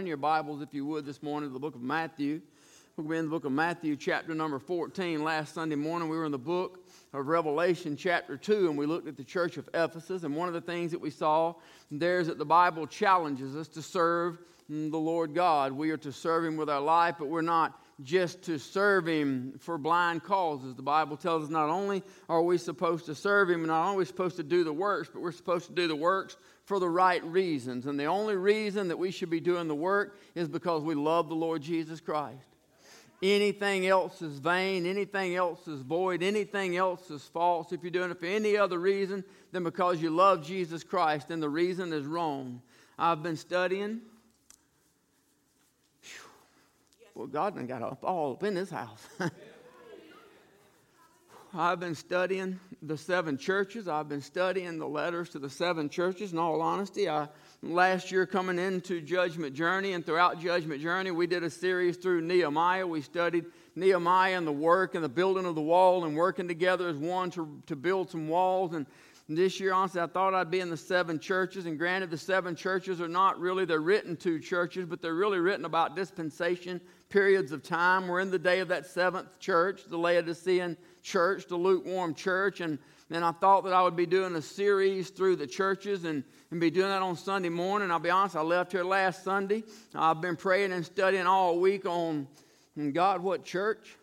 in your Bibles, if you would, this morning to the book of Matthew. We'll be in the book of Matthew, chapter number 14. Last Sunday morning, we were in the book of Revelation, chapter 2, and we looked at the church of Ephesus. And one of the things that we saw there is that the Bible challenges us to serve the Lord God. We are to serve Him with our life, but we're not just to serve Him for blind causes. The Bible tells us not only are we supposed to serve Him, and not only are we supposed to do the works, but we're supposed to do the works for the right reasons. And the only reason that we should be doing the work is because we love the Lord Jesus Christ. Anything else is vain, anything else is void, anything else is false. If you're doing it for any other reason than because you love Jesus Christ, then the reason is wrong. I've been studying. Well, God done got up all up in this house. I've been studying the seven churches. I've been studying the letters to the seven churches. In all honesty, I, last year coming into Judgment Journey and throughout Judgment Journey, we did a series through Nehemiah. We studied Nehemiah and the work and the building of the wall and working together as one to, to build some walls. And this year, honestly, I thought I'd be in the seven churches. And granted, the seven churches are not really, they're written to churches, but they're really written about dispensation periods of time. We're in the day of that seventh church, the Laodicean church, the lukewarm church. And, and I thought that I would be doing a series through the churches and, and be doing that on Sunday morning. I'll be honest, I left here last Sunday. I've been praying and studying all week on God, what church?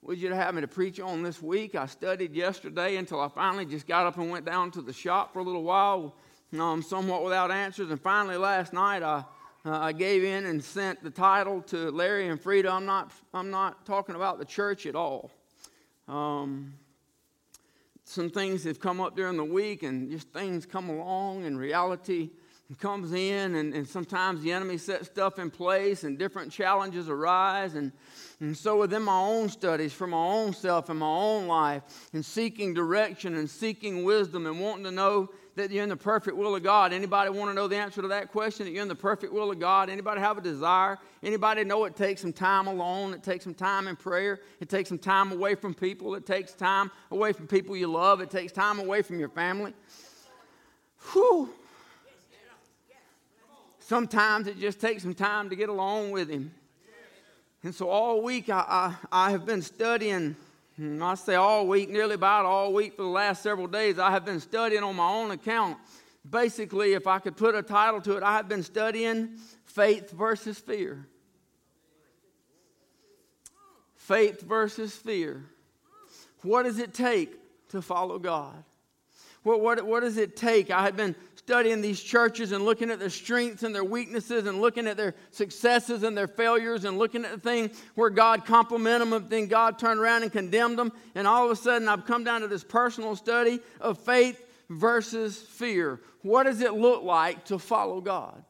Would you have me to preach on this week? I studied yesterday until I finally just got up and went down to the shop for a little while, um, somewhat without answers. And finally, last night, I, uh, I gave in and sent the title to Larry and Frida. I'm not, I'm not talking about the church at all. Um, some things have come up during the week, and just things come along, and reality comes in, and, and sometimes the enemy sets stuff in place, and different challenges arise. And, and so, within my own studies, for my own self and my own life, and seeking direction and seeking wisdom, and wanting to know that you're in the perfect will of God? Anybody want to know the answer to that question? That you're in the perfect will of God? Anybody have a desire? Anybody know it takes some time alone? It takes some time in prayer. It takes some time away from people. It takes time away from people you love. It takes time away from your family. Whew. Sometimes it just takes some time to get along with Him. And so all week I, I, I have been studying Mm, I say all week, nearly about all week for the last several days, I have been studying on my own account. Basically, if I could put a title to it, I have been studying faith versus fear. Faith versus fear. What does it take to follow God? What, what, what does it take? I had been studying these churches and looking at their strengths and their weaknesses and looking at their successes and their failures and looking at the thing where God complimented them and then God turned around and condemned them. And all of a sudden, I've come down to this personal study of faith versus fear. What does it look like to follow God?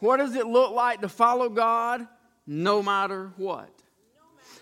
What does it look like to follow God no matter what?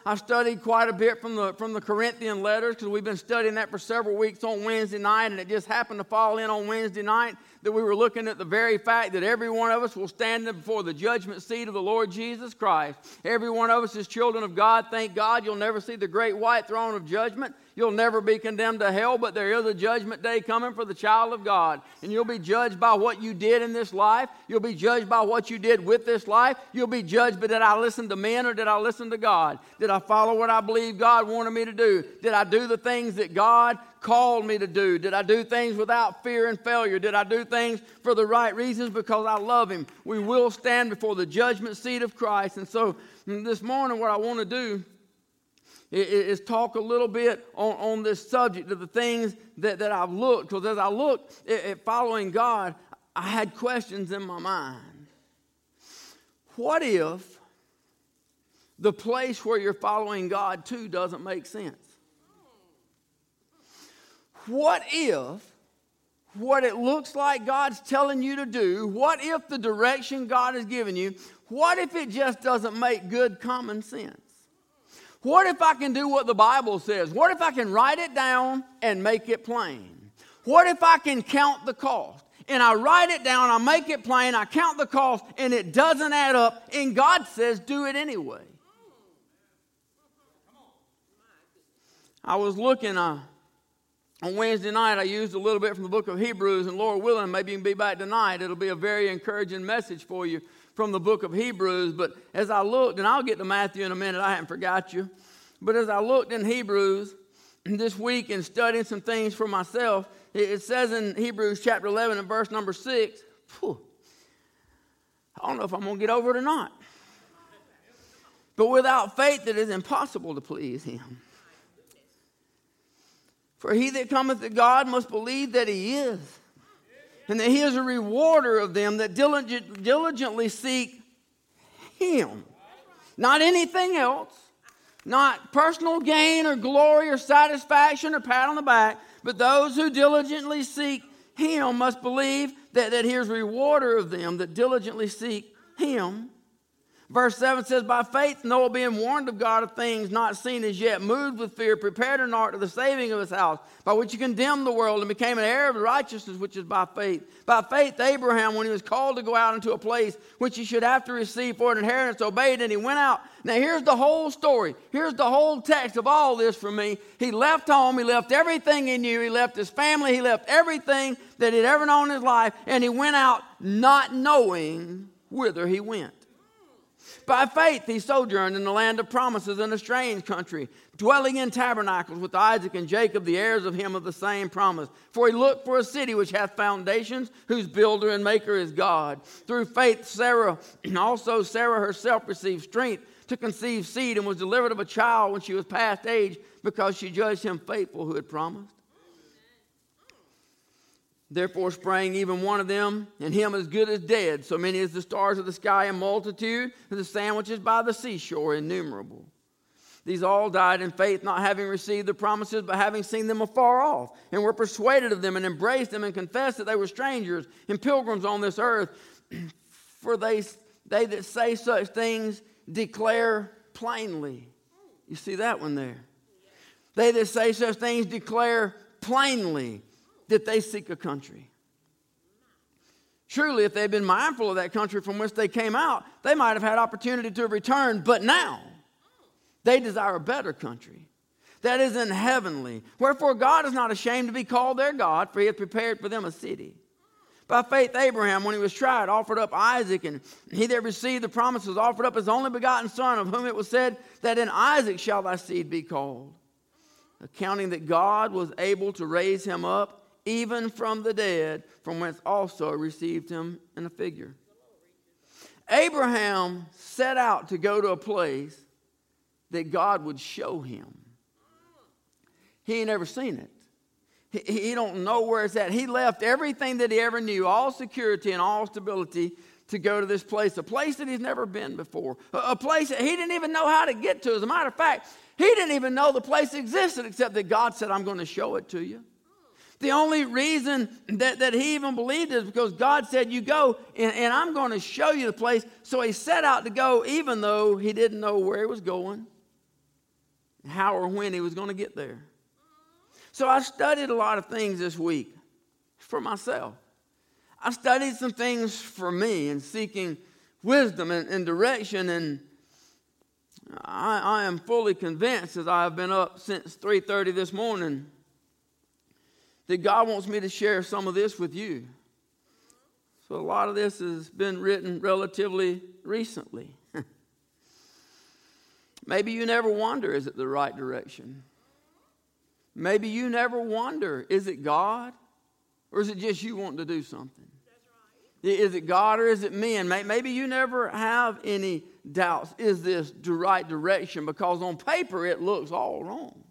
I studied quite a bit from the, from the Corinthian letters because we've been studying that for several weeks on Wednesday night, and it just happened to fall in on Wednesday night that we were looking at the very fact that every one of us will stand before the judgment seat of the Lord Jesus Christ. Every one of us is children of God. Thank God you'll never see the great white throne of judgment. You'll never be condemned to hell, but there is a judgment day coming for the child of God. And you'll be judged by what you did in this life. You'll be judged by what you did with this life. You'll be judged, but did I listen to men or did I listen to God? Did I follow what I believe God wanted me to do? Did I do the things that God called me to do? Did I do things without fear and failure? Did I do things for the right reasons because I love Him? We will stand before the judgment seat of Christ. And so this morning, what I want to do is talk a little bit on, on this subject of the things that, that I've looked. Because as I looked at, at following God, I had questions in my mind. What if the place where you're following God to doesn't make sense? What if what it looks like God's telling you to do, what if the direction God has given you, what if it just doesn't make good common sense? What if I can do what the Bible says? What if I can write it down and make it plain? What if I can count the cost? And I write it down, I make it plain, I count the cost, and it doesn't add up, and God says, do it anyway. I was looking, uh, on Wednesday night, I used a little bit from the book of Hebrews, and Lord willing, maybe you can be back tonight. It'll be a very encouraging message for you from the book of Hebrews. But as I looked, and I'll get to Matthew in a minute, I haven't forgot you. But as I looked in Hebrews this week and studying some things for myself, it says in Hebrews chapter 11 and verse number 6, whew, I don't know if I'm going to get over it or not. But without faith, it is impossible to please Him. For he that cometh to God must believe that he is, and that he is a rewarder of them that diligent, diligently seek him. Not anything else, not personal gain or glory or satisfaction or pat on the back, but those who diligently seek him must believe that, that he is rewarder of them that diligently seek him. Verse 7 says, By faith, Noah, being warned of God of things not seen as yet, moved with fear, prepared an ark to the saving of his house, by which he condemned the world and became an heir of the righteousness, which is by faith. By faith, Abraham, when he was called to go out into a place which he should have to receive for an inheritance, obeyed, and he went out. Now, here's the whole story. Here's the whole text of all this for me. He left home, he left everything he knew, he left his family, he left everything that he'd ever known in his life, and he went out not knowing whither he went. By faith, he sojourned in the land of promises in a strange country, dwelling in tabernacles with Isaac and Jacob, the heirs of him of the same promise. For he looked for a city which hath foundations, whose builder and maker is God. Through faith, Sarah, and also Sarah herself received strength to conceive seed and was delivered of a child when she was past age because she judged him faithful who had promised. Therefore sprang even one of them, and him as good as dead, so many as the stars of the sky, a multitude, and the sandwiches by the seashore, innumerable. These all died in faith, not having received the promises, but having seen them afar off, and were persuaded of them, and embraced them, and confessed that they were strangers and pilgrims on this earth. For they, they that say such things declare plainly. You see that one there? They that say such things declare plainly that they seek a country. Truly, if they'd been mindful of that country from which they came out, they might have had opportunity to return, but now they desire a better country that is in heavenly. Wherefore, God is not ashamed to be called their God, for he hath prepared for them a city. By faith, Abraham, when he was tried, offered up Isaac, and he that received the promises offered up his only begotten son, of whom it was said, That in Isaac shall thy seed be called. Accounting that God was able to raise him up even from the dead, from whence also received him in a figure. Abraham set out to go to a place that God would show him. He ain't never seen it. He, he don't know where it's at. He left everything that he ever knew, all security and all stability, to go to this place, a place that he's never been before, a, a place that he didn't even know how to get to. As a matter of fact, he didn't even know the place existed except that God said, I'm going to show it to you. The only reason that, that he even believed is because God said, You go, and, and I'm going to show you the place. So he set out to go, even though he didn't know where he was going, how or when he was going to get there. So I studied a lot of things this week for myself. I studied some things for me and seeking wisdom and, and direction and I, I, am fully convinced as I have been up since 3:30 this morning that God wants me to share some of this with you. So, a lot of this has been written relatively recently. Maybe you never wonder, is it the right direction? Maybe you never wonder, is it God? Or is it just you wanting to do something? Is it God or is it men? Maybe you never have any doubts. Is this the right direction? Because on paper it looks all wrong.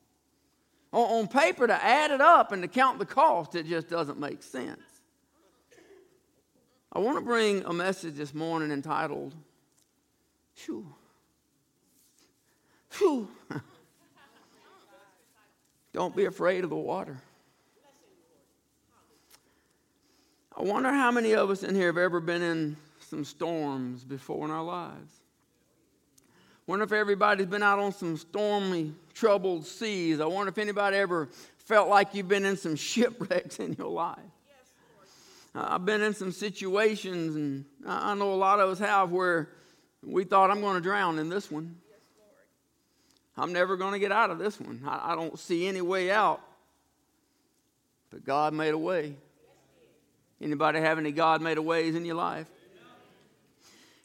On, paper, to add it up and to count the cost, it just doesn't make sense. I want to bring a message this morning entitled, Phew. Phew. Don't be afraid of the water. I wonder how many of us in here have ever been in some storms before in our lives. Wonder if everybody's been out on some stormy, troubled seas. I wonder if anybody ever felt like you've been in some shipwrecks in your life. uh, I've been in some situations, and I know a lot of us have, where we thought, I'm going to drown in this one. Yes, I'm never going to get out of this one. I, I don't see any way out. But God made a way. Anybody have any God made a ways in your life?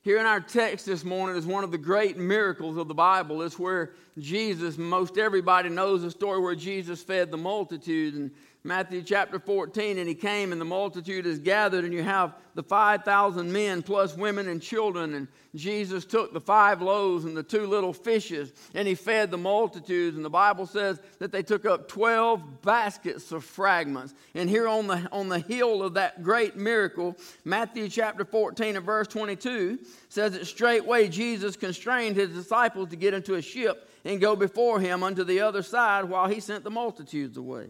Here in our text this morning is one of the great miracles of the Bible. It's where Jesus, most everybody knows the story where Jesus fed the multitude. And Matthew chapter 14, and he came, and the multitude is gathered, and you have the 5,000 men plus women and children. And Jesus took the five loaves and the two little fishes, and he fed the multitudes. And the Bible says that they took up 12 baskets of fragments. And here on the, on the heel of that great miracle, Matthew chapter 14 and verse 22 says that straightway Jesus constrained his disciples to get into a ship and go before him unto the other side while he sent the multitudes away.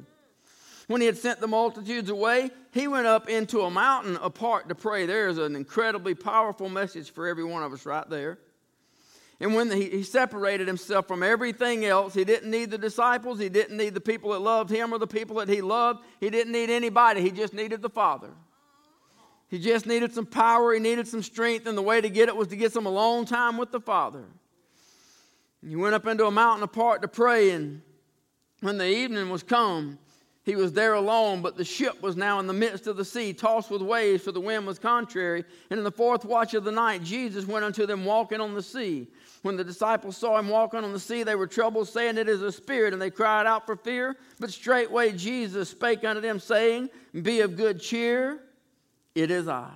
When he had sent the multitudes away, he went up into a mountain apart to pray. There's an incredibly powerful message for every one of us right there. And when he, he separated himself from everything else, he didn't need the disciples, he didn't need the people that loved him or the people that he loved, he didn't need anybody, he just needed the Father. He just needed some power, he needed some strength, and the way to get it was to get some alone time with the Father. And He went up into a mountain apart to pray, and when the evening was come, he was there alone, but the ship was now in the midst of the sea, tossed with waves, for the wind was contrary. And in the fourth watch of the night, Jesus went unto them walking on the sea. When the disciples saw him walking on the sea, they were troubled, saying, It is a spirit, and they cried out for fear. But straightway Jesus spake unto them, saying, Be of good cheer, it is I.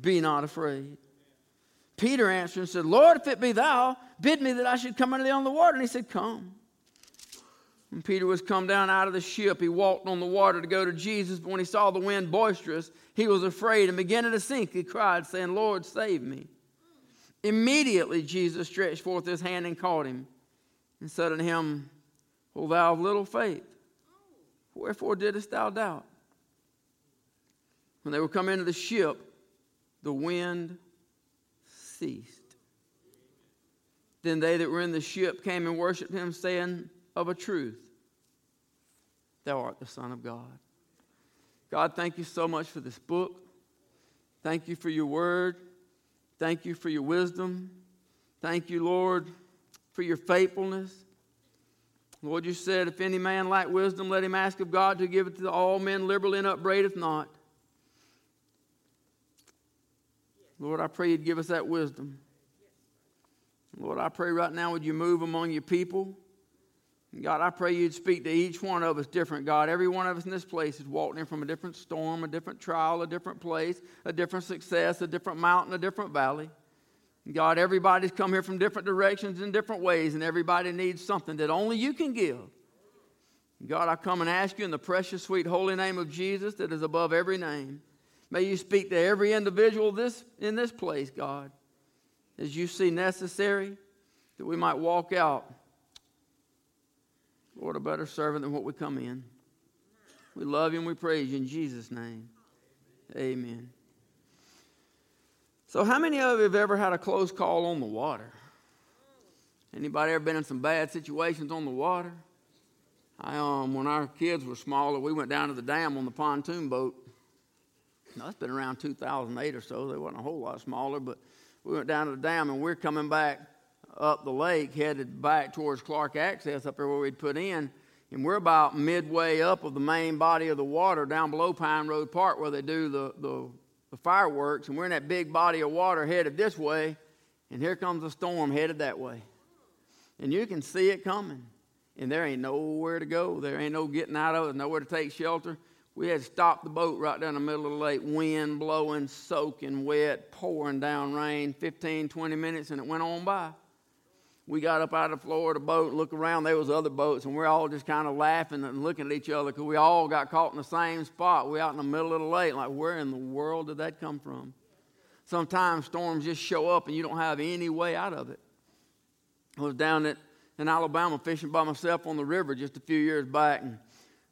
Be not afraid. Peter answered and said, Lord, if it be thou, bid me that I should come unto thee on the water. And he said, Come. When Peter was come down out of the ship, he walked on the water to go to Jesus. But when he saw the wind boisterous, he was afraid and beginning to sink. He cried, saying, Lord, save me. Immediately Jesus stretched forth his hand and caught him and said unto him, O thou of little faith, wherefore didst thou doubt? When they were come into the ship, the wind ceased. Then they that were in the ship came and worshipped him, saying, Of a truth, Thou art the Son of God. God, thank you so much for this book. Thank you for your word. Thank you for your wisdom. Thank you, Lord, for your faithfulness. Lord, you said, if any man lack wisdom, let him ask of God to give it to all men liberally and upbraideth not. Lord, I pray you'd give us that wisdom. Lord, I pray right now, would you move among your people? God, I pray you'd speak to each one of us different. God, every one of us in this place is walking in from a different storm, a different trial, a different place, a different success, a different mountain, a different valley. God, everybody's come here from different directions in different ways, and everybody needs something that only you can give. God, I come and ask you in the precious, sweet, holy name of Jesus that is above every name. May you speak to every individual this, in this place, God, as you see necessary, that we might walk out Lord, a better servant than what we come in. We love you and we praise you in Jesus' name. Amen. So, how many of you have ever had a close call on the water? Anybody ever been in some bad situations on the water? I, um, when our kids were smaller, we went down to the dam on the pontoon boat. Now, that's been around 2008 or so. They wasn't a whole lot smaller, but we went down to the dam and we're coming back up the lake, headed back towards Clark Access up there where we'd put in. And we're about midway up of the main body of the water down below Pine Road Park where they do the, the, the fireworks. And we're in that big body of water headed this way. And here comes a storm headed that way. And you can see it coming. And there ain't nowhere to go. There ain't no getting out of it, nowhere to take shelter. We had to stop the boat right down the middle of the lake, wind blowing, soaking wet, pouring down rain, 15, 20 minutes, and it went on by we got up out of the floor of the boat and looked around. There was other boats, and we're all just kind of laughing and looking at each other because we all got caught in the same spot. We out in the middle of the lake, like where in the world did that come from? Sometimes storms just show up and you don't have any way out of it. I was down at, in Alabama fishing by myself on the river just a few years back, and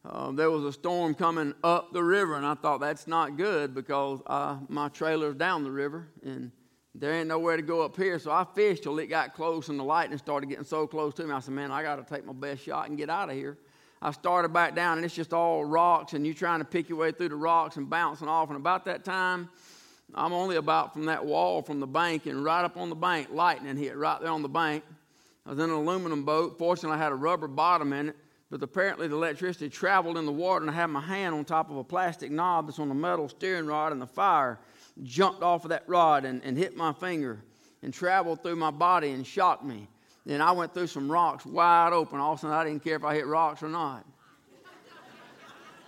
uh, there was a storm coming up the river, and I thought that's not good because uh, my trailer's down the river, and there ain't nowhere to go up here. So I fished till it got close and the lightning started getting so close to me. I said, man, I got to take my best shot and get out of here. I started back down and it's just all rocks and you're trying to pick your way through the rocks and bouncing off. And about that time, I'm only about from that wall from the bank and right up on the bank, lightning hit right there on the bank. I was in an aluminum boat. Fortunately, I had a rubber bottom in it. but apparently the electricity traveled in the water, and I had my hand on top of a plastic knob that's on the metal steering rod, and the fire jumped off of that rod and, and hit my finger and traveled through my body and shocked me. Then I went through some rocks wide open. All of a sudden, I didn't care if I hit rocks or not.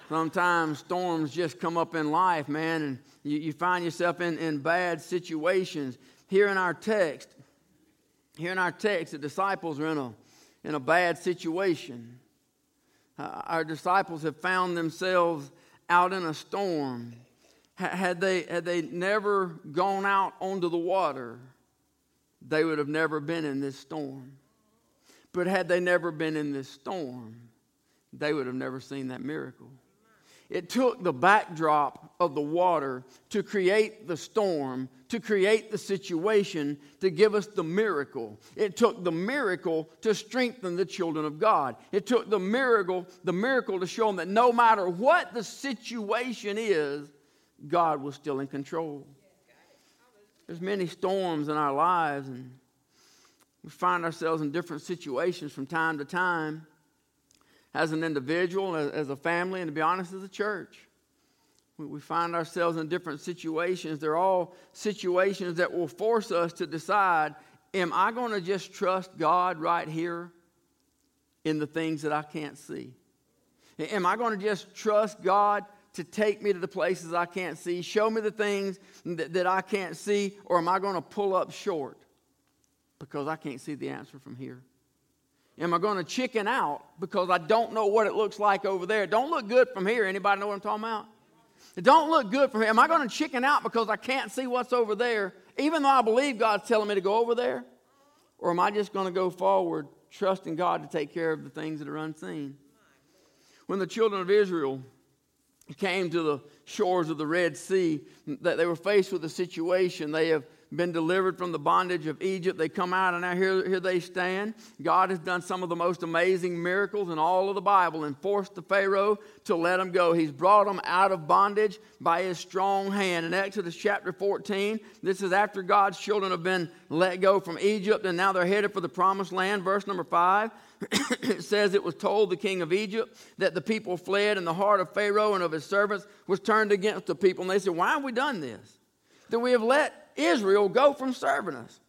Sometimes storms just come up in life, man, and you, you find yourself in, in bad situations. Here in our text, here in our text, the disciples are in a, in a bad situation. Uh, our disciples have found themselves out in a storm. Had they, had they never gone out onto the water, they would have never been in this storm. But had they never been in this storm, they would have never seen that miracle. It took the backdrop of the water to create the storm, to create the situation, to give us the miracle. It took the miracle to strengthen the children of God. It took the miracle, the miracle to show them that no matter what the situation is, God was still in control. There's many storms in our lives, and we find ourselves in different situations from time to time as an individual, as a family, and to be honest, as a church. We find ourselves in different situations. They're all situations that will force us to decide am I going to just trust God right here in the things that I can't see? Am I going to just trust God to take me to the places I can't see, show me the things that, that I can't see, or am I going to pull up short because I can't see the answer from here? Am I going to chicken out because I don't know what it looks like over there? Don't look good from here. Anybody know what I'm talking about? It don't look good from here. Am I going to chicken out because I can't see what's over there, even though I believe God's telling me to go over there? Or am I just going to go forward, trusting God to take care of the things that are unseen? When the children of Israel came to the shores of the Red Sea, that they were faced with a situation. They have been delivered from the bondage of Egypt. They come out, and now here, here they stand. God has done some of the most amazing miracles in all of the Bible and forced the Pharaoh to let them go. He's brought them out of bondage by his strong hand. In Exodus chapter 14, this is after God's children have been let go from Egypt, and now they're headed for the promised land. Verse number 5 it says it was told the king of Egypt that the people fled, and the heart of Pharaoh and of his servants was turned against the people. And they said, Why have we done this? That we have let Israel go from serving us.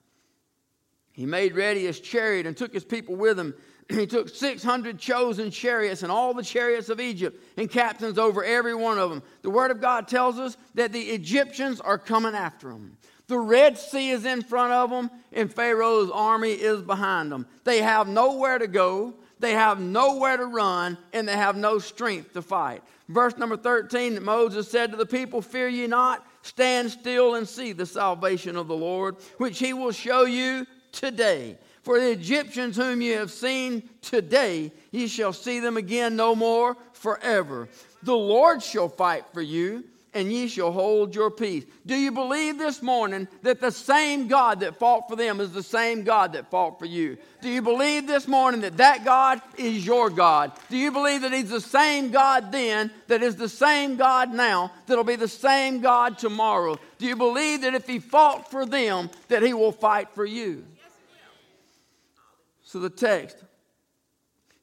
He made ready his chariot and took his people with him. He took 600 chosen chariots and all the chariots of Egypt and captains over every one of them. The Word of God tells us that the Egyptians are coming after them. The Red Sea is in front of them, and Pharaoh's army is behind them. They have nowhere to go, they have nowhere to run, and they have no strength to fight. Verse number 13 Moses said to the people, Fear ye not, stand still and see the salvation of the Lord, which he will show you today. For the Egyptians whom you have seen today, ye shall see them again no more forever. The Lord shall fight for you and ye shall hold your peace. Do you believe this morning that the same God that fought for them is the same God that fought for you? Do you believe this morning that that God is your God? Do you believe that He's the same God then that is the same God now that'll be the same God tomorrow? Do you believe that if He fought for them that He will fight for you? So the text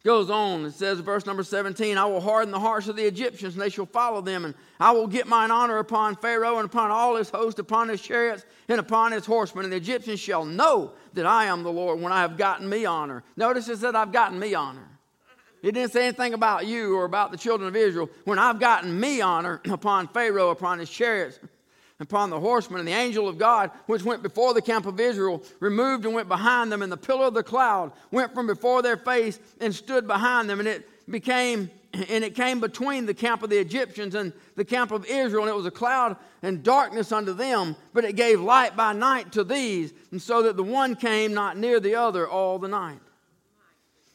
goes on. It says, verse number 17, I will harden the hearts of the Egyptians, and they shall follow them. And I will get mine honor upon Pharaoh and upon all his host, upon his chariots, and upon his horsemen. And the Egyptians shall know that I am the Lord when I have gotten me honor. Notice it said, I've gotten me honor. It didn't say anything about you or about the children of Israel. When I've gotten me honor upon Pharaoh, upon his chariots, upon the horsemen, and the angel of God, which went before the camp of Israel, removed and went behind them, and the pillar of the cloud went from before their face and stood behind them, and it became and it came between the camp of the Egyptians and the camp of Israel, and it was a cloud and darkness unto them, but it gave light by night to these, and so that the one came not near the other all the night.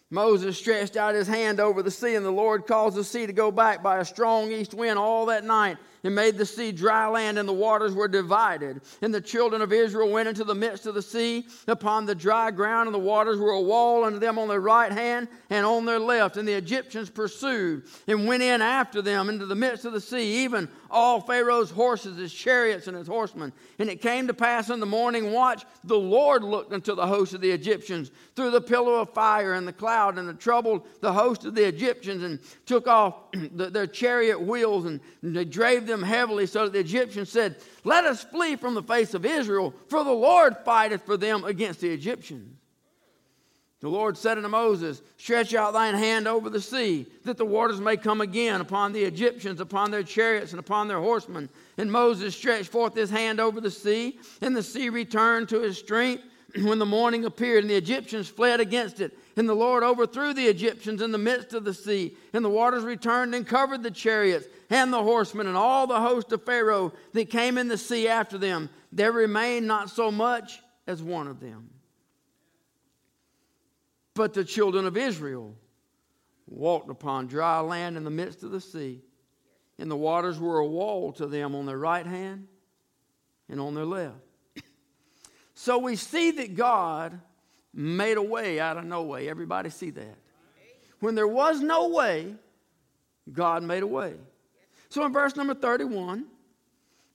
Moses stretched out his hand over the sea, and the Lord caused the sea to go back by a strong east wind all that night and made the sea dry land, and the waters were divided. And the children of Israel went into the midst of the sea upon the dry ground, and the waters were a wall unto them on their right hand and on their left. And the Egyptians pursued and went in after them into the midst of the sea, even all Pharaoh's horses, his chariots, and his horsemen. And it came to pass in the morning watch, the Lord looked unto the host of the Egyptians through the pillar of fire and the cloud, and the troubled the host of the Egyptians, and took off the, their chariot wheels, and they drave them heavily, so that the Egyptians said, Let us flee from the face of Israel, for the Lord fighteth for them against the Egyptians. The Lord said unto Moses, Stretch out thine hand over the sea, that the waters may come again upon the Egyptians, upon their chariots, and upon their horsemen. And Moses stretched forth his hand over the sea, and the sea returned to his strength when the morning appeared, and the Egyptians fled against it. And the Lord overthrew the Egyptians in the midst of the sea, and the waters returned and covered the chariots and the horsemen and all the host of Pharaoh that came in the sea after them. There remained not so much as one of them. But the children of Israel walked upon dry land in the midst of the sea, and the waters were a wall to them on their right hand and on their left. So we see that God made a way out of no way. Everybody see that? When there was no way, God made a way. So in verse number 31,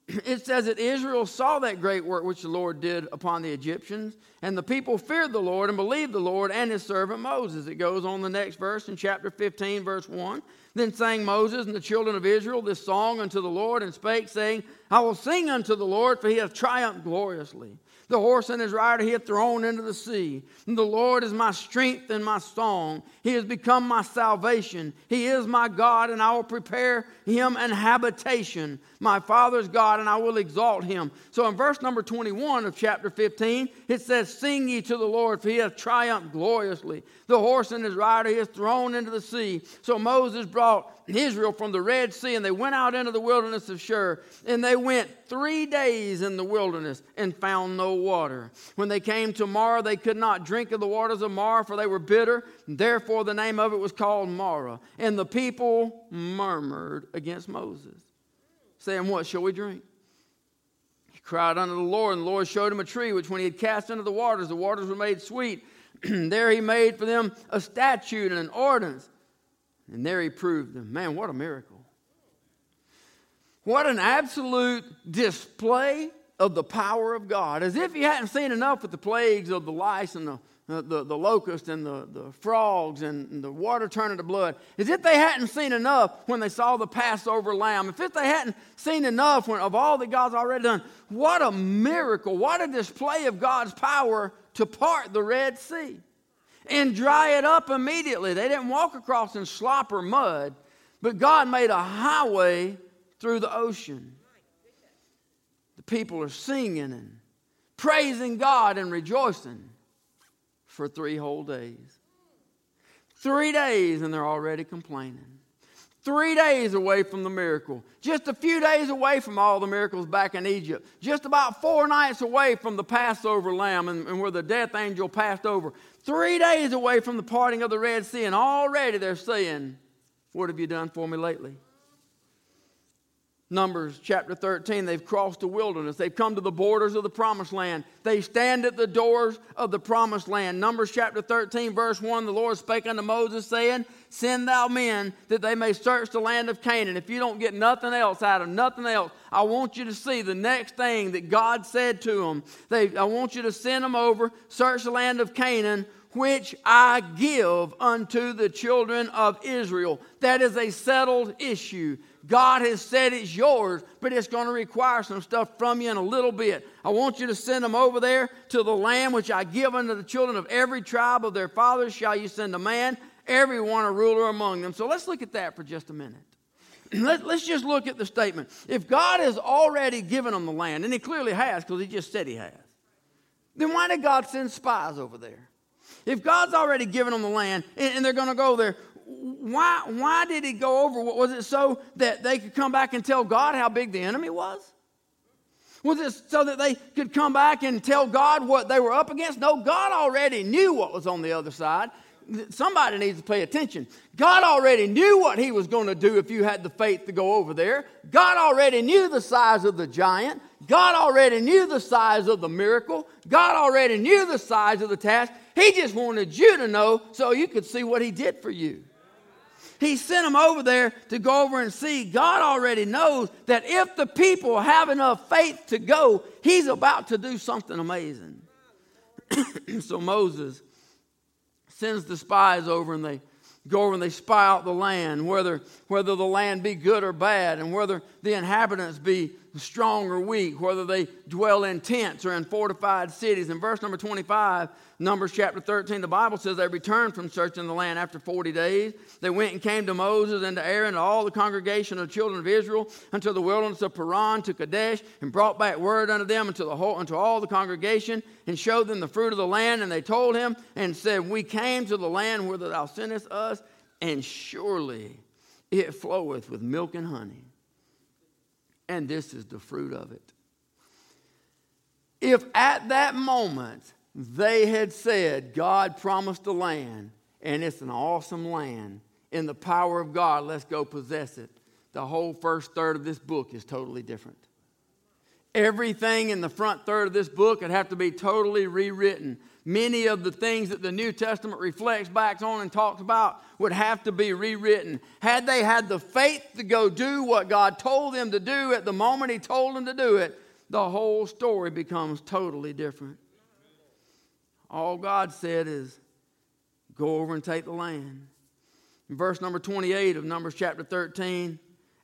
it says that Israel saw that great work which the Lord did upon the Egyptians, and the people feared the Lord and believed the Lord and his servant Moses. It goes on the next verse in chapter 15, verse 1. Then sang Moses and the children of Israel this song unto the Lord, and spake, saying, I will sing unto the Lord, for he hath triumphed gloriously. The horse and his rider he hath thrown into the sea. And the Lord is my strength and my song. He has become my salvation. He is my God, and I will prepare him an habitation. My Father's God, and I will exalt him. So in verse number 21 of chapter 15, it says, Sing ye to the Lord, for he hath triumphed gloriously. The horse and his rider he hath thrown into the sea. So Moses brought Israel from the Red Sea, and they went out into the wilderness of Shur. And they went three days in the wilderness and found no water. When they came to Marah, they could not drink of the waters of Marah, for they were bitter. Therefore, the name of it was called Marah. And the people murmured against Moses, saying, What shall we drink? He cried unto the Lord, and the Lord showed him a tree, which when he had cast into the waters, the waters were made sweet. there he made for them a statute and an ordinance and there he proved them. Man, what a miracle. What an absolute display of the power of God. As if he hadn't seen enough with the plagues of the lice and the, uh, the, the locust and the, the frogs and, the water turning to blood. As if they hadn't seen enough when they saw the Passover lamb. As if they hadn't seen enough when, of all that God's already done. What a miracle. What a display of God's power to part the Red Sea and dry it up immediately. They didn't walk across in slop or mud, but God made a highway through the ocean. The people are singing and praising God and rejoicing for three whole days. Three days, and they're already complaining. Three days away from the miracle. Just a few days away from all the miracles back in Egypt. Just about four nights away from the Passover lamb and, and where the death angel passed over. Three days away from the parting of the Red Sea, and already they're saying, What have you done for me lately? Numbers chapter 13, they've crossed the wilderness. They've come to the borders of the promised land. They stand at the doors of the promised land. Numbers chapter 13, verse 1 the Lord spake unto Moses, saying, Send thou men that they may search the land of Canaan. If you don't get nothing else out of nothing else, I want you to see the next thing that God said to them. They, I want you to send them over, search the land of Canaan which I give unto the children of Israel. That is a settled issue. God has said it's yours, but it's going to require some stuff from you in a little bit. I want you to send them over there to the land which I give unto the children of every tribe of their fathers. Shall you send a man, every one a ruler among them? So let's look at that for just a minute. Let, us just look at the statement. If God has already given them the land, and He clearly has because He just said He has, then why did God send spies over there? If God's already given them the land and, and they're going to go there, why, why did he go over? Was it so that they could come back and tell God how big the enemy was? Was it so that they could come back and tell God what they were up against? No, God already knew what was on the other side. Somebody needs to pay attention. God already knew what he was going to do if you had the faith to go over there. God already knew the size of the giant. God already knew the size of the miracle. God already knew the size of the task. He just wanted you to know so you could see what he did for you. He sent them over there to go over and see. God already knows that if the people have enough faith to go, he's about to do something amazing. so Moses sends the spies over and they go over and they spy out the land, whether, whether the land be good or bad, and whether the inhabitants be strong or weak, whether they dwell in tents or in fortified cities. In verse number 25, Numbers chapter 13, the Bible says they returned from searching the land after 40 days. They went and came to Moses and to Aaron and all the congregation of the children of Israel unto the wilderness of Paran to Kadesh and brought back word unto them unto, the whole, unto all the congregation and showed them the fruit of the land. And they told him and said, We came to the land whither thou sendest us, and surely it floweth with milk and honey. And this is the fruit of it. If at that moment they had said, God promised a land, and it's an awesome land. In the power of God, let's go possess it. The whole first third of this book is totally different. Everything in the front third of this book would have to be totally rewritten. Many of the things that the New Testament reflects back on and talks about would have to be rewritten. Had they had the faith to go do what God told them to do at the moment He told them to do it, the whole story becomes totally different. All God said is, go over and take the land. In verse number 28 of Numbers chapter 13,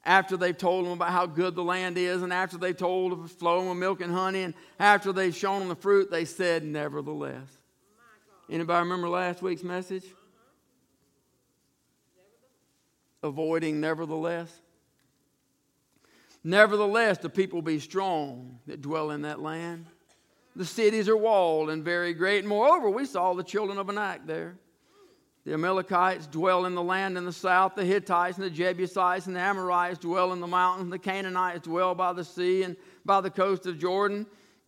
after they've told them about how good the land is, and after they've told them flowing with milk and honey, and after they've shown them the fruit, they said, nevertheless. Anybody remember last week's message? Avoiding nevertheless. Nevertheless, the people be strong that dwell in that land. The cities are walled and very great. And moreover, we saw the children of Anak there. The Amalekites dwell in the land in the south. The Hittites and the Jebusites and the Amorites dwell in the mountains. The Canaanites dwell by the sea and by the coast of Jordan.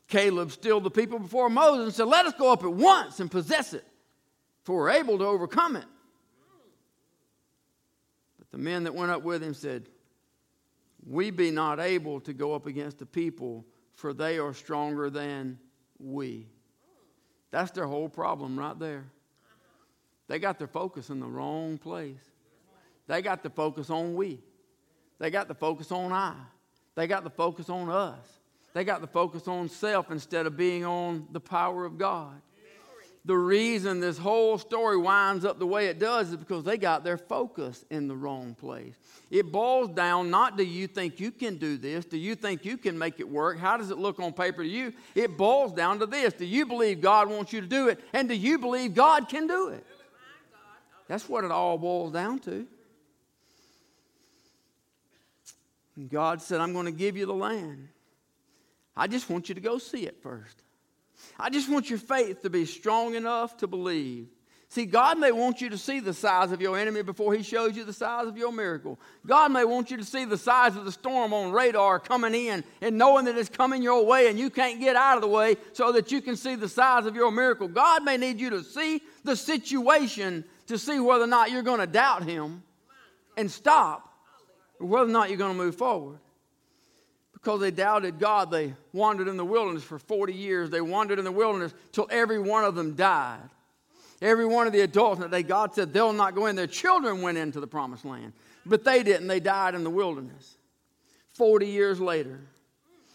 Caleb stilled the people before Moses and said, Let us go up at once and possess it, for we're able to overcome it. But the men that went up with him said, We be not able to go up against the people, for they are stronger than we. That's their whole problem right there. They got their focus in the wrong place. They got the focus on we. They got the focus on I. They got the focus on us. They got the focus on self instead of being on the power of God the reason this whole story winds up the way it does is because they got their focus in the wrong place. It boils down not do you think you can do this? Do you think you can make it work? How does it look on paper to you? It boils down to this Do you believe God wants you to do it? And do you believe God can do it? That's what it all boils down to. And God said, I'm going to give you the land. I just want you to go see it first. I just want your faith to be strong enough to believe. See, God may want you to see the size of your enemy before He shows you the size of your miracle. God may want you to see the size of the storm on radar coming in and knowing that it's coming your way and you can't get out of the way so that you can see the size of your miracle. God may need you to see the situation to see whether or not you're going to doubt Him and stop, or whether or not you're going to move forward because they doubted God, they wandered in the wilderness for 40 years. They wandered in the wilderness till every one of them died. Every one of the adults that day, God said they'll not go in. Their children went into the promised land, but they didn't. They died in the wilderness. 40 years later,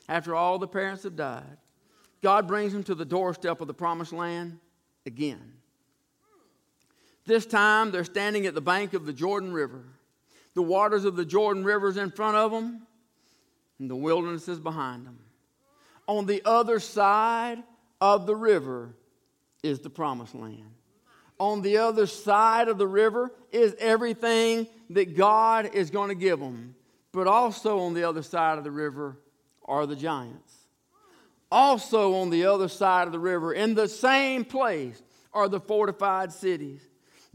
after all the parents have died, God brings them to the doorstep of the promised land again. This time, they're standing at the bank of the Jordan River. The waters of the Jordan River is in front of them and the wilderness is behind them. On the other side of the river is the promised land. On the other side of the river is everything that God is going to give them. But also on the other side of the river are the giants. Also on the other side of the river, in the same place, are the fortified cities.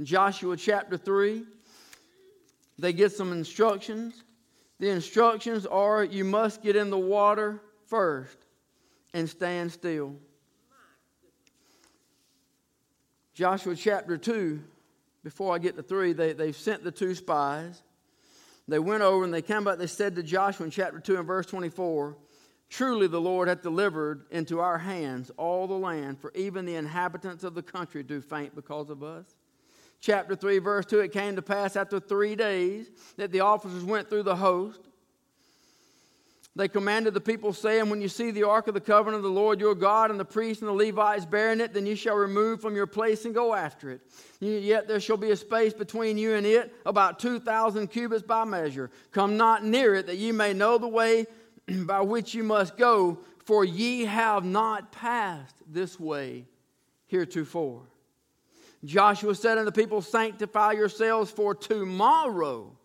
Joshua chapter 3, they get some instructions the instructions are you must get in the water first and stand still. Joshua chapter 2, before I get to 3, they, they sent the two spies. They went over and they came back. They said to Joshua in chapter 2 and verse 24, Truly the Lord hath delivered into our hands all the land, for even the inhabitants of the country do faint because of us. Chapter 3, verse 2 It came to pass after three days that the officers went through the host they commanded the people, saying, When you see the ark of the covenant of the Lord your God and the priests and the Levites bearing it, then you shall remove from your place and go after it. Yet there shall be a space between you and it, about 2,000 cubits by measure. Come not near it, that ye may know the way by which you must go, for ye have not passed this way heretofore. Joshua said unto the people, Sanctify yourselves, for tomorrow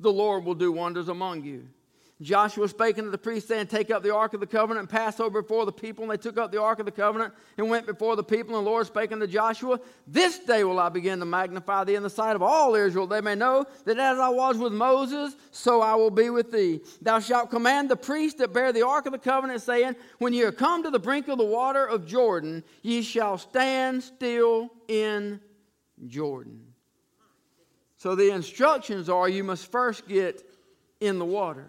the Lord will do wonders among you. Joshua spake unto the priests, saying, Take up the ark of the covenant and pass over before the people. And they took up the ark of the covenant and went before the people. And the Lord spake unto Joshua, This day will I begin to magnify thee in the sight of all Israel. They may know that as I was with Moses, so I will be with thee. Thou shalt command the priests that bear the ark of the covenant, saying, When ye are come to the brink of the water of Jordan, ye shall stand still in Jordan. So the instructions are you must first get in the water.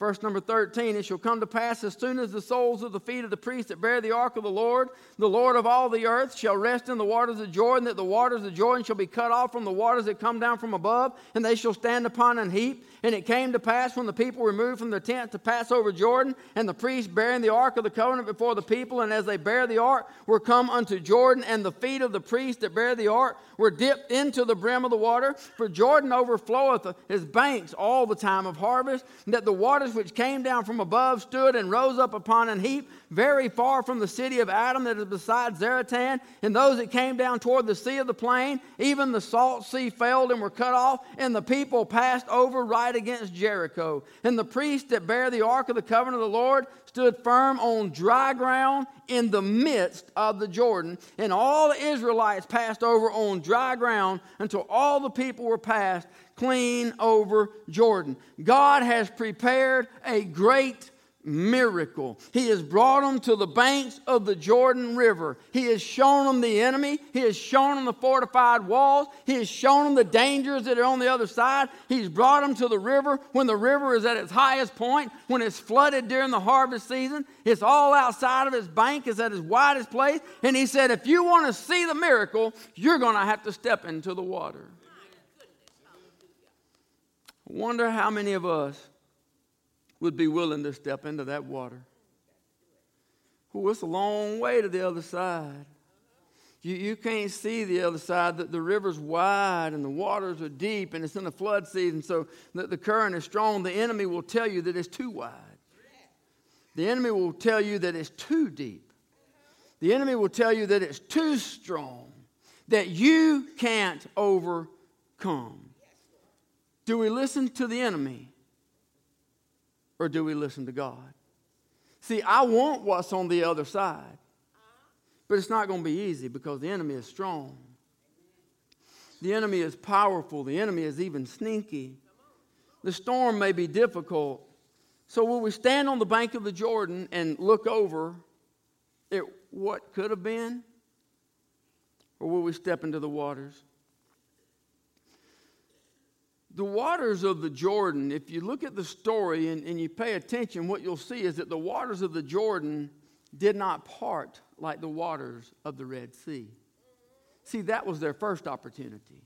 Verse number 13 It shall come to pass as soon as the soles of the feet of the priests that bear the ark of the Lord, the Lord of all the earth, shall rest in the waters of Jordan, that the waters of Jordan shall be cut off from the waters that come down from above, and they shall stand upon an heap. And it came to pass when the people removed from their tent to pass over Jordan, and the priests bearing the ark of the covenant before the people, and as they bear the ark, were come unto Jordan, and the feet of the priests that bear the ark were dipped into the brim of the water. For Jordan overfloweth his banks all the time of harvest, that the waters which came down from above stood and rose up upon an heap very far from the city of Adam that is beside Zaretan, and those that came down toward the sea of the plain, even the salt sea failed and were cut off, and the people passed over right against Jericho. And the priests that bear the ark of the covenant of the Lord stood firm on dry ground in the midst of the Jordan, and all the Israelites passed over on dry ground until all the people were passed clean over Jordan. God has prepared a great miracle. He has brought them to the banks of the Jordan River. He has shown them the enemy. He has shown them the fortified walls. He has shown them the dangers that are on the other side. He's brought them to the river when the river is at its highest point, when it's flooded during the harvest season. It's all outside of its bank, it's at its widest place. And he said, if you want to see the miracle, you're going to have to step into the water. Wonder how many of us would be willing to step into that water. Oh, it's a long way to the other side. You, you can't see the other side. The, the river's wide and the waters are deep and it's in the flood season, so the, the current is strong. The enemy will tell you that it's too wide. The enemy will tell you that it's too deep. The enemy will tell you that it's too strong, that you can't overcome. Do we listen to the enemy or do we listen to God? See, I want what's on the other side, but it's not going to be easy because the enemy is strong. The enemy is powerful. The enemy is even sneaky. The storm may be difficult. So, will we stand on the bank of the Jordan and look over at what could have been? Or will we step into the waters? The waters of the Jordan, if you look at the story and, and you pay attention, what you'll see is that the waters of the Jordan did not part like the waters of the Red Sea. See, that was their first opportunity.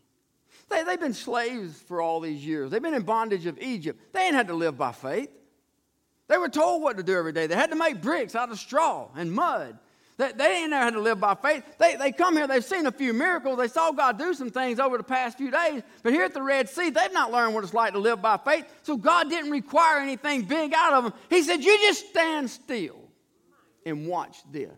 They, they've been slaves for all these years, they've been in bondage of Egypt. They ain't had to live by faith. They were told what to do every day. They had to make bricks out of straw and mud. They, they ain't never had to live by faith. They, they come here, they've seen a few miracles, they saw God do some things over the past few days, but here at the Red Sea, they've not learned what it's like to live by faith, so God didn't require anything big out of them. He said, You just stand still and watch this.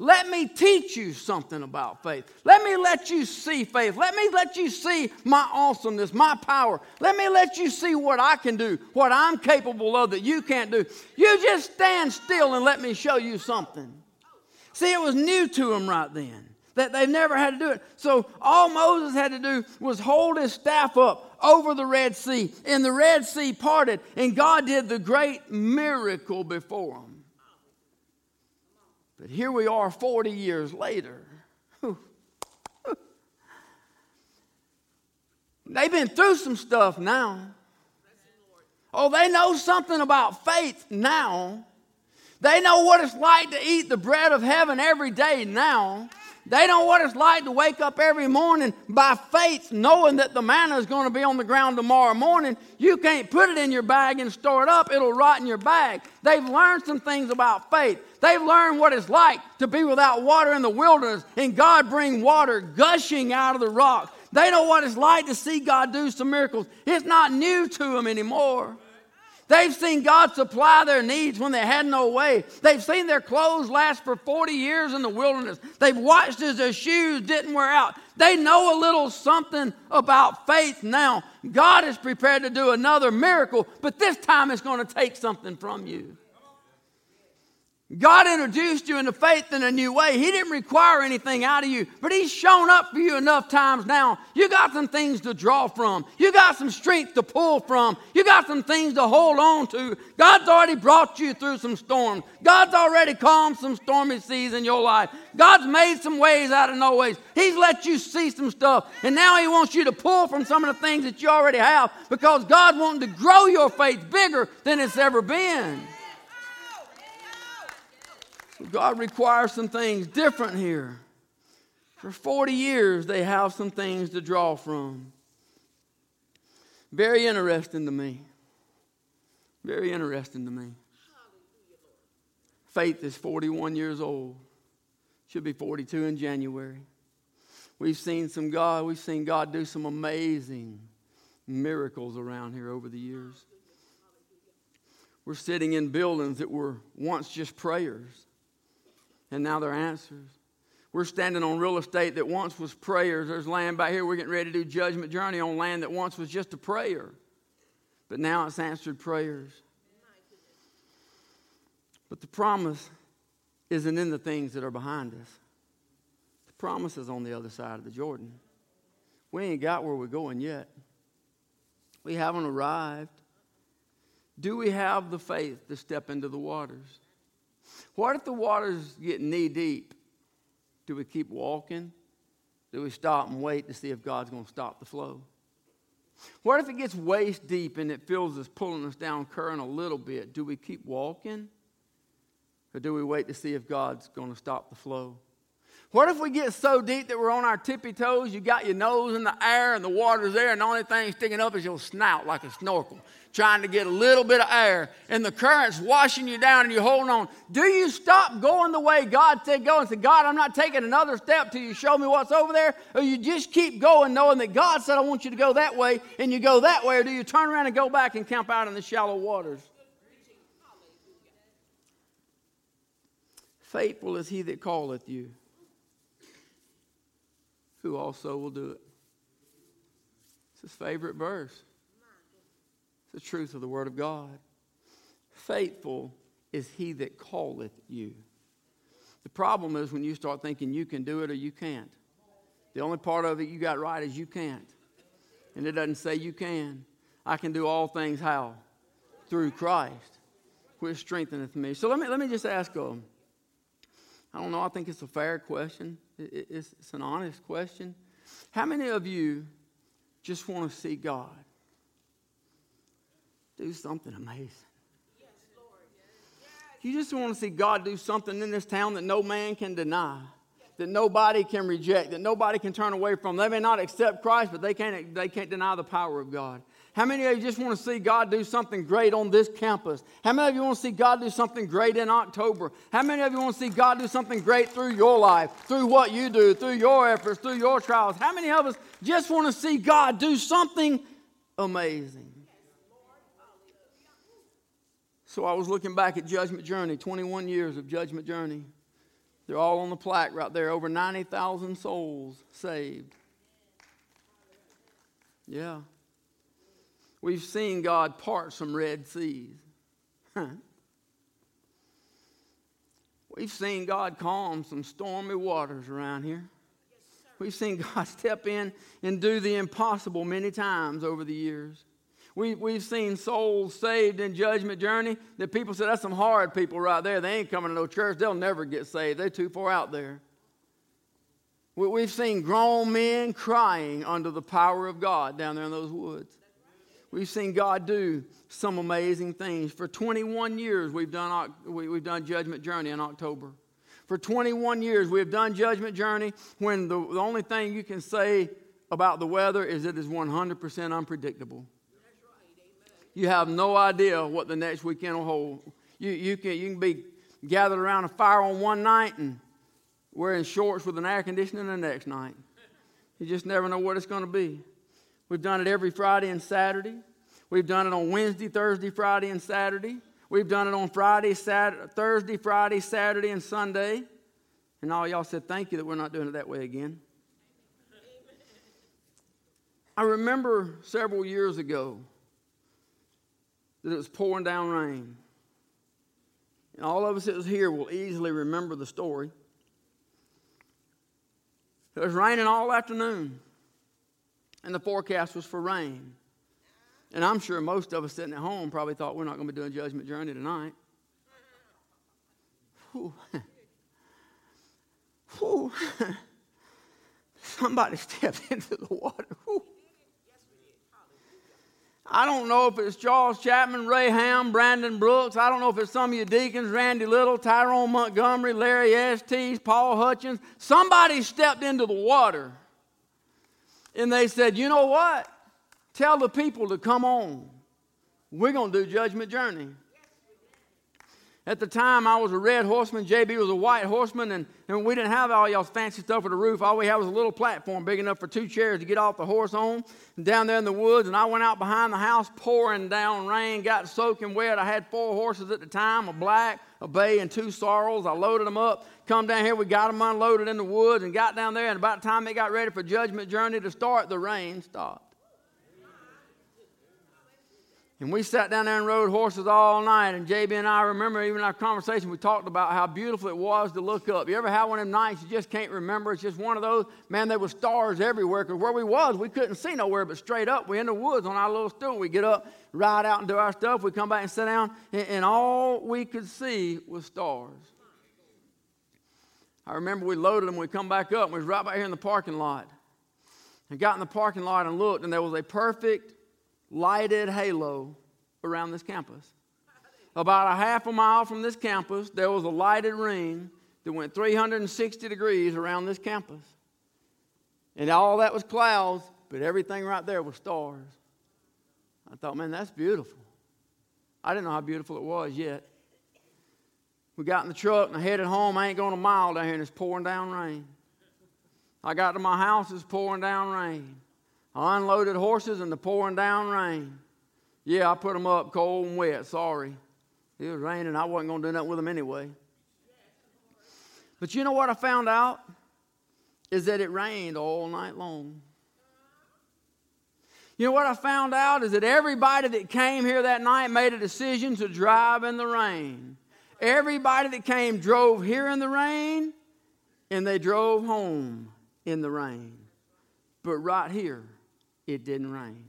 Let me teach you something about faith. Let me let you see faith. Let me let you see my awesomeness, my power. Let me let you see what I can do, what I'm capable of that you can't do. You just stand still and let me show you something. See, it was new to them right then. That they've never had to do it. So all Moses had to do was hold his staff up over the Red Sea, and the Red Sea parted, and God did the great miracle before them. But here we are 40 years later. They've been through some stuff now. Oh, they know something about faith now. They know what it's like to eat the bread of heaven every day now. They know what it's like to wake up every morning by faith, knowing that the manna is going to be on the ground tomorrow morning. You can't put it in your bag and store it up, it'll rot in your bag. They've learned some things about faith. They've learned what it's like to be without water in the wilderness and God bring water gushing out of the rock. They know what it's like to see God do some miracles. It's not new to them anymore. They've seen God supply their needs when they had no way. They've seen their clothes last for 40 years in the wilderness. They've watched as their shoes didn't wear out. They know a little something about faith now. God is prepared to do another miracle, but this time it's going to take something from you. God introduced you into faith in a new way. He didn't require anything out of you, but He's shown up for you enough times now. You got some things to draw from. You got some strength to pull from. You got some things to hold on to. God's already brought you through some storms. God's already calmed some stormy seas in your life. God's made some ways out of no ways. He's let you see some stuff, and now He wants you to pull from some of the things that you already have because God wants to grow your faith bigger than it's ever been. God requires some things different here. For 40 years, they have some things to draw from. Very interesting to me. Very interesting to me. Faith is 41 years old. Should be 42 in January. We've seen some God, we've seen God do some amazing miracles around here over the years. We're sitting in buildings that were once just prayers and now they're answers. We're standing on real estate that once was prayers. There's land back here. We're getting ready to do judgment journey on land that once was just a prayer, but now it's answered prayers. But the promise isn't in the things that are behind us. The promise is on the other side of the Jordan. We ain't got where we're going yet. We haven't arrived. Do we have the faith to step into the waters? What if the waters get knee deep? Do we keep walking? Do we stop and wait to see if God's going to stop the flow? What if it gets waist deep and it feels us pulling us down current a little bit? Do we keep walking? Or do we wait to see if God's going to stop the flow? What if we get so deep that we're on our tippy toes? You got your nose in the air and the water's there, and the only thing sticking up is your snout like a snorkel trying to get a little bit of air, and the current's washing you down and you're holding on. Do you stop going the way God said go and say, God, I'm not taking another step till you show me what's over there? Or you just keep going knowing that God said, I want you to go that way, and you go that way? Or do you turn around and go back and camp out in the shallow waters? Faithful is he that calleth you, who also will do it. It's his favorite verse the truth of the Word of God. Faithful is he that calleth you. The problem is when you start thinking you can do it or you can't. The only part of it you got right is you can't. And it doesn't say you can. I can do all things how? Through Christ, which strengtheneth me. So let me, let me just ask them. I don't know, I think it's a fair question. It's, it's an honest question. How many of you just want to see God? Do something amazing. You just want to see God do something in this town that no man can deny, that nobody can reject, that nobody can turn away from. They may not accept Christ, but they can't, they can't deny the power of God. How many of you just want to see God do something great on this campus? How many of you want to see God do something great in October? How many of you want to see God do something great through your life, through what you do, through your efforts, through your trials? How many of us just want to see God do something amazing? So I was looking back at Judgment Journey, 21 years of Judgment Journey. They're all on the plaque right there, over 90,000 souls saved. Yeah. We've seen God part some Red Seas. We've seen God calm some stormy waters around here. We've seen God step in and do the impossible many times over the years. We, we've seen souls saved in judgment journey that people say, that's some hard people right there. They ain't coming to no church. They'll never get saved. They're too far out there. We've seen grown men crying under the power of God down there in those woods. We've seen God do some amazing things. For 21 years, we've done, we've done Judgment Journey in October. For 21 years, we have done Judgment Journey when the, the only thing you can say about the weather is it is 100% unpredictable. You have no idea what the next weekend will hold. You, you, can, you can be gathered around a fire on one night and wearing shorts with an air conditioner the next night. You just never know what it's going to be. We've done it every Friday and Saturday. We've done it on Wednesday, Thursday, Friday, and Saturday. We've done it on Friday, Saturday, Thursday, Friday, Saturday, and Sunday. And all y'all said thank you that we're not doing it that way again. I remember several years ago that it was pouring down rain. And all of us that was here will easily remember the story. It was raining all afternoon, and the forecast was for rain. And I'm sure most of us sitting at home probably thought we're not going to be doing Judgment Journey tonight. Whew. Whew. Somebody stepped into the water. Whew. I don't know if it's Charles Chapman, Ray Ham, Brandon Brooks. I don't know if it's some of your deacons, Randy Little, Tyrone Montgomery, Larry Estes, Paul Hutchins. Somebody stepped into the water and they said, you know what? Tell the people to come on. We're going to do Judgment Journey. At the time, I was a red horseman. JB was a white horseman, and, and we didn't have all y'all's fancy stuff for the roof. All we had was a little platform big enough for two chairs to get off the horse on. And down there in the woods, and I went out behind the house, pouring down rain, got soaking wet. I had four horses at the time a black, a bay, and two sorrels. I loaded them up, come down here. We got them unloaded in the woods, and got down there. And about the time they got ready for Judgment Journey to start, the rain stopped. And we sat down there and rode horses all night. And JB and I remember even our conversation, we talked about how beautiful it was to look up. You ever have one of them nights you just can't remember? It's just one of those, man, there were stars everywhere. Because where we was, we couldn't see nowhere but straight up. We're in the woods on our little stool. We get up, ride out and do our stuff. We come back and sit down. And, and all we could see was stars. I remember we loaded them. We come back up. And we was right back here in the parking lot. And got in the parking lot and looked, and there was a perfect lighted halo around this campus. About a half a mile from this campus, there was a lighted ring that went 360 degrees around this campus. And all that was clouds, but everything right there was stars. I thought, man, that's beautiful. I didn't know how beautiful it was yet. We got in the truck and I headed home. I ain't going a mile down here and it's pouring down rain. I got to my house, it's pouring down rain. Unloaded horses and the pouring down rain. Yeah, I put them up cold and wet. Sorry. It was raining. I wasn't going to do nothing with them anyway. But you know what I found out? Is that it rained all night long. You know what I found out is that everybody that came here that night made a decision to drive in the rain. Everybody that came drove here in the rain and they drove home in the rain. But right here, it didn't rain.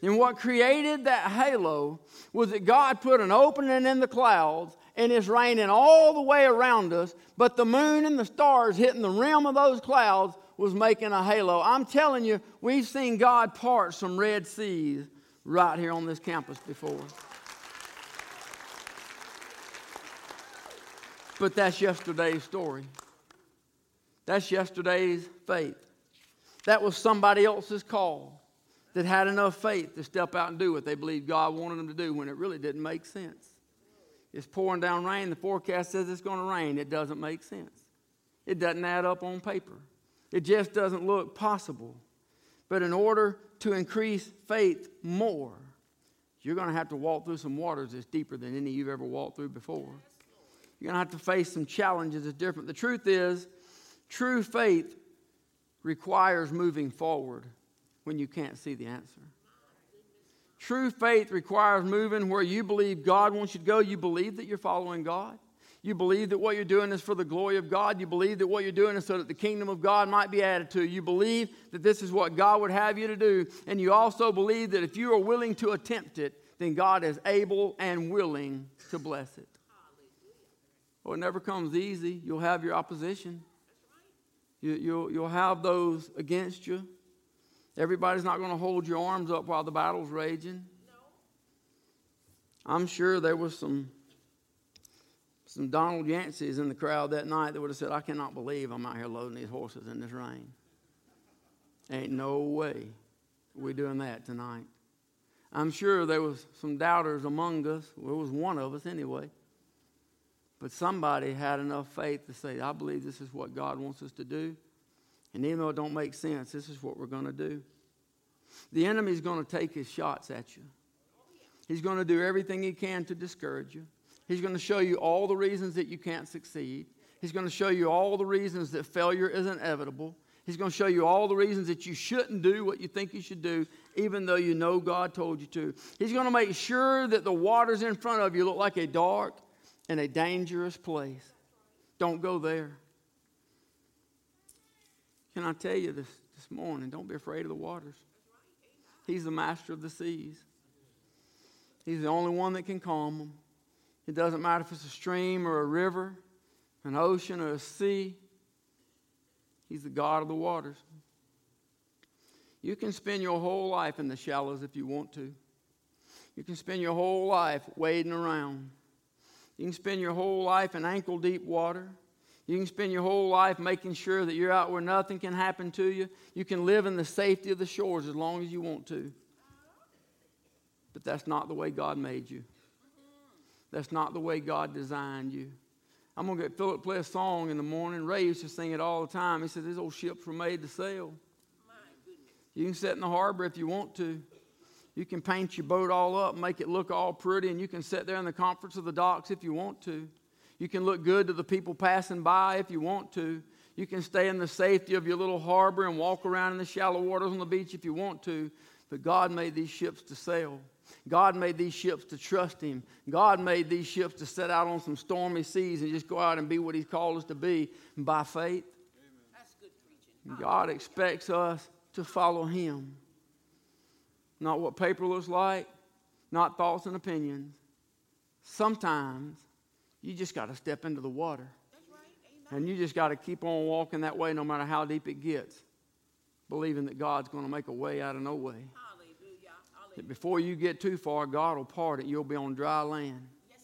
And what created that halo was that God put an opening in the clouds and it's raining all the way around us, but the moon and the stars hitting the rim of those clouds was making a halo. I'm telling you, we've seen God part some Red Seas right here on this campus before. But that's yesterday's story. That's yesterday's faith. That was somebody else's call that had enough faith to step out and do what they believed God wanted them to do when it really didn't make sense. It's pouring down rain. The forecast says it's going to rain. It doesn't make sense. It doesn't add up on paper. It just doesn't look possible. But in order to increase faith more, you're going to have to walk through some waters that's deeper than any you've ever walked through before. You're going to have to face some challenges that's different. The truth is, true faith requires moving forward when you can't see the answer. True faith requires moving where you believe God wants you to go. You believe that you're following God. You believe that what you're doing is for the glory of God. You believe that what you're doing is so that the kingdom of God might be added to you. Believe that this is what God would have you to do. And you also believe that if you are willing to attempt it, then God is able and willing to bless it. Well, it never comes easy. You'll have your opposition. You, you'll, you'll have those against you. Everybody's not going to hold your arms up while the battle's raging. No. I'm sure there was some some Donald Yancey's in the crowd that night that would have said, I cannot believe I'm out here loading these horses in this rain. Ain't no way we're doing that tonight. I'm sure there was some doubters among us. There was one of us anyway. But somebody had enough faith to say, I believe this is what God wants us to do. And even though it don't make sense, this is what we're going to do. The enemy's going to take his shots at you. He's going to do everything he can to discourage you. He's going to show you all the reasons that you can't succeed. He's going to show you all the reasons that failure is inevitable. He's going to show you all the reasons that you shouldn't do what you think you should do, even though you know God told you to. He's going to make sure that the waters in front of you look like a dark and a dangerous place. Don't go there. Can I tell you this this morning? Don't be afraid of the waters. He's the master of the seas. He's the only one that can calm them. It doesn't matter if it's a stream or a river, an ocean or a sea. He's the God of the waters. You can spend your whole life in the shallows if you want to. You can spend your whole life wading around. You can spend your whole life in ankle deep water. You can spend your whole life making sure that you're out where nothing can happen to you. You can live in the safety of the shores as long as you want to. But that's not the way God made you. That's not the way God designed you. I'm going to get Philip play a song in the morning. Ray used to sing it all the time. He said, These old ships were made to sail. You can sit in the harbor if you want to. You can paint your boat all up, make it look all pretty, and you can sit there in the comforts of the docks if you want to. You can look good to the people passing by if you want to. You can stay in the safety of your little harbor and walk around in the shallow waters on the beach if you want to. But God made these ships to sail. God made these ships to trust Him. God made these ships to set out on some stormy seas and just go out and be what He's called us to be by faith. God expects us to follow Him. Not what paper looks like, not thoughts and opinions. Sometimes you just got to step into the water. And you just got to keep on walking that way no matter how deep it gets, believing that God's going to make a way out of no way that before you get too far, God will part it. You'll be on dry land. Yes,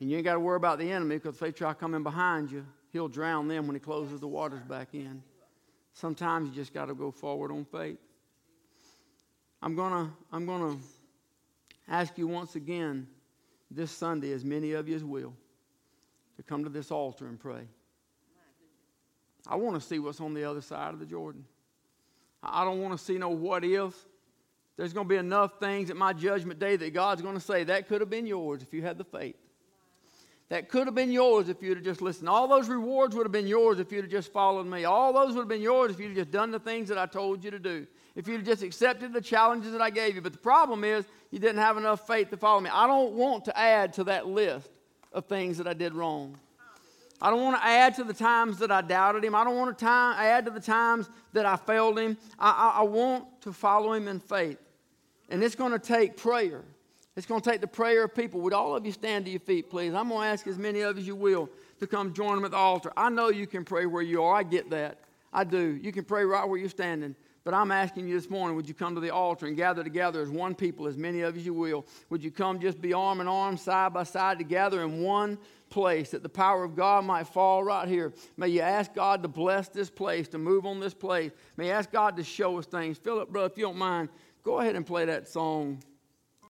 and you ain't got to worry about the enemy because if they try coming behind you, he'll drown them when he closes the waters back in. Sometimes you just got to go forward on faith. I'm gonna, I'm gonna ask you once again this Sunday, as many of you as will, to come to this altar and pray. I want to see what's on the other side of the Jordan. I don't want to see no what if. There's going to be enough things at my judgment day that God's going to say, that could have been yours if you had the faith. That could have been yours if you'd have just listened. All those rewards would have been yours if you'd have just followed me. All those would have been yours if you'd have just done the things that I told you to do. If you'd just accepted the challenges that I gave you. But the problem is, you didn't have enough faith to follow me. I don't want to add to that list of things that I did wrong. I don't want to add to the times that I doubted him. I don't want to time, add to the times that I failed him. I, I, I want to follow him in faith. And it's going to take prayer. It's going to take the prayer of people. Would all of you stand to your feet, please? I'm going to ask as many of you as you will to come join them at the altar. I know you can pray where you are. I get that. I do. You can pray right where you're standing. But I'm asking you this morning, would you come to the altar and gather together as one people, as many of you will? Would you come just be arm in arm, side by side together in one place that the power of God might fall right here? May you ask God to bless this place, to move on this place. May you ask God to show us things. Philip, brother, if you don't mind, Go ahead and play that song.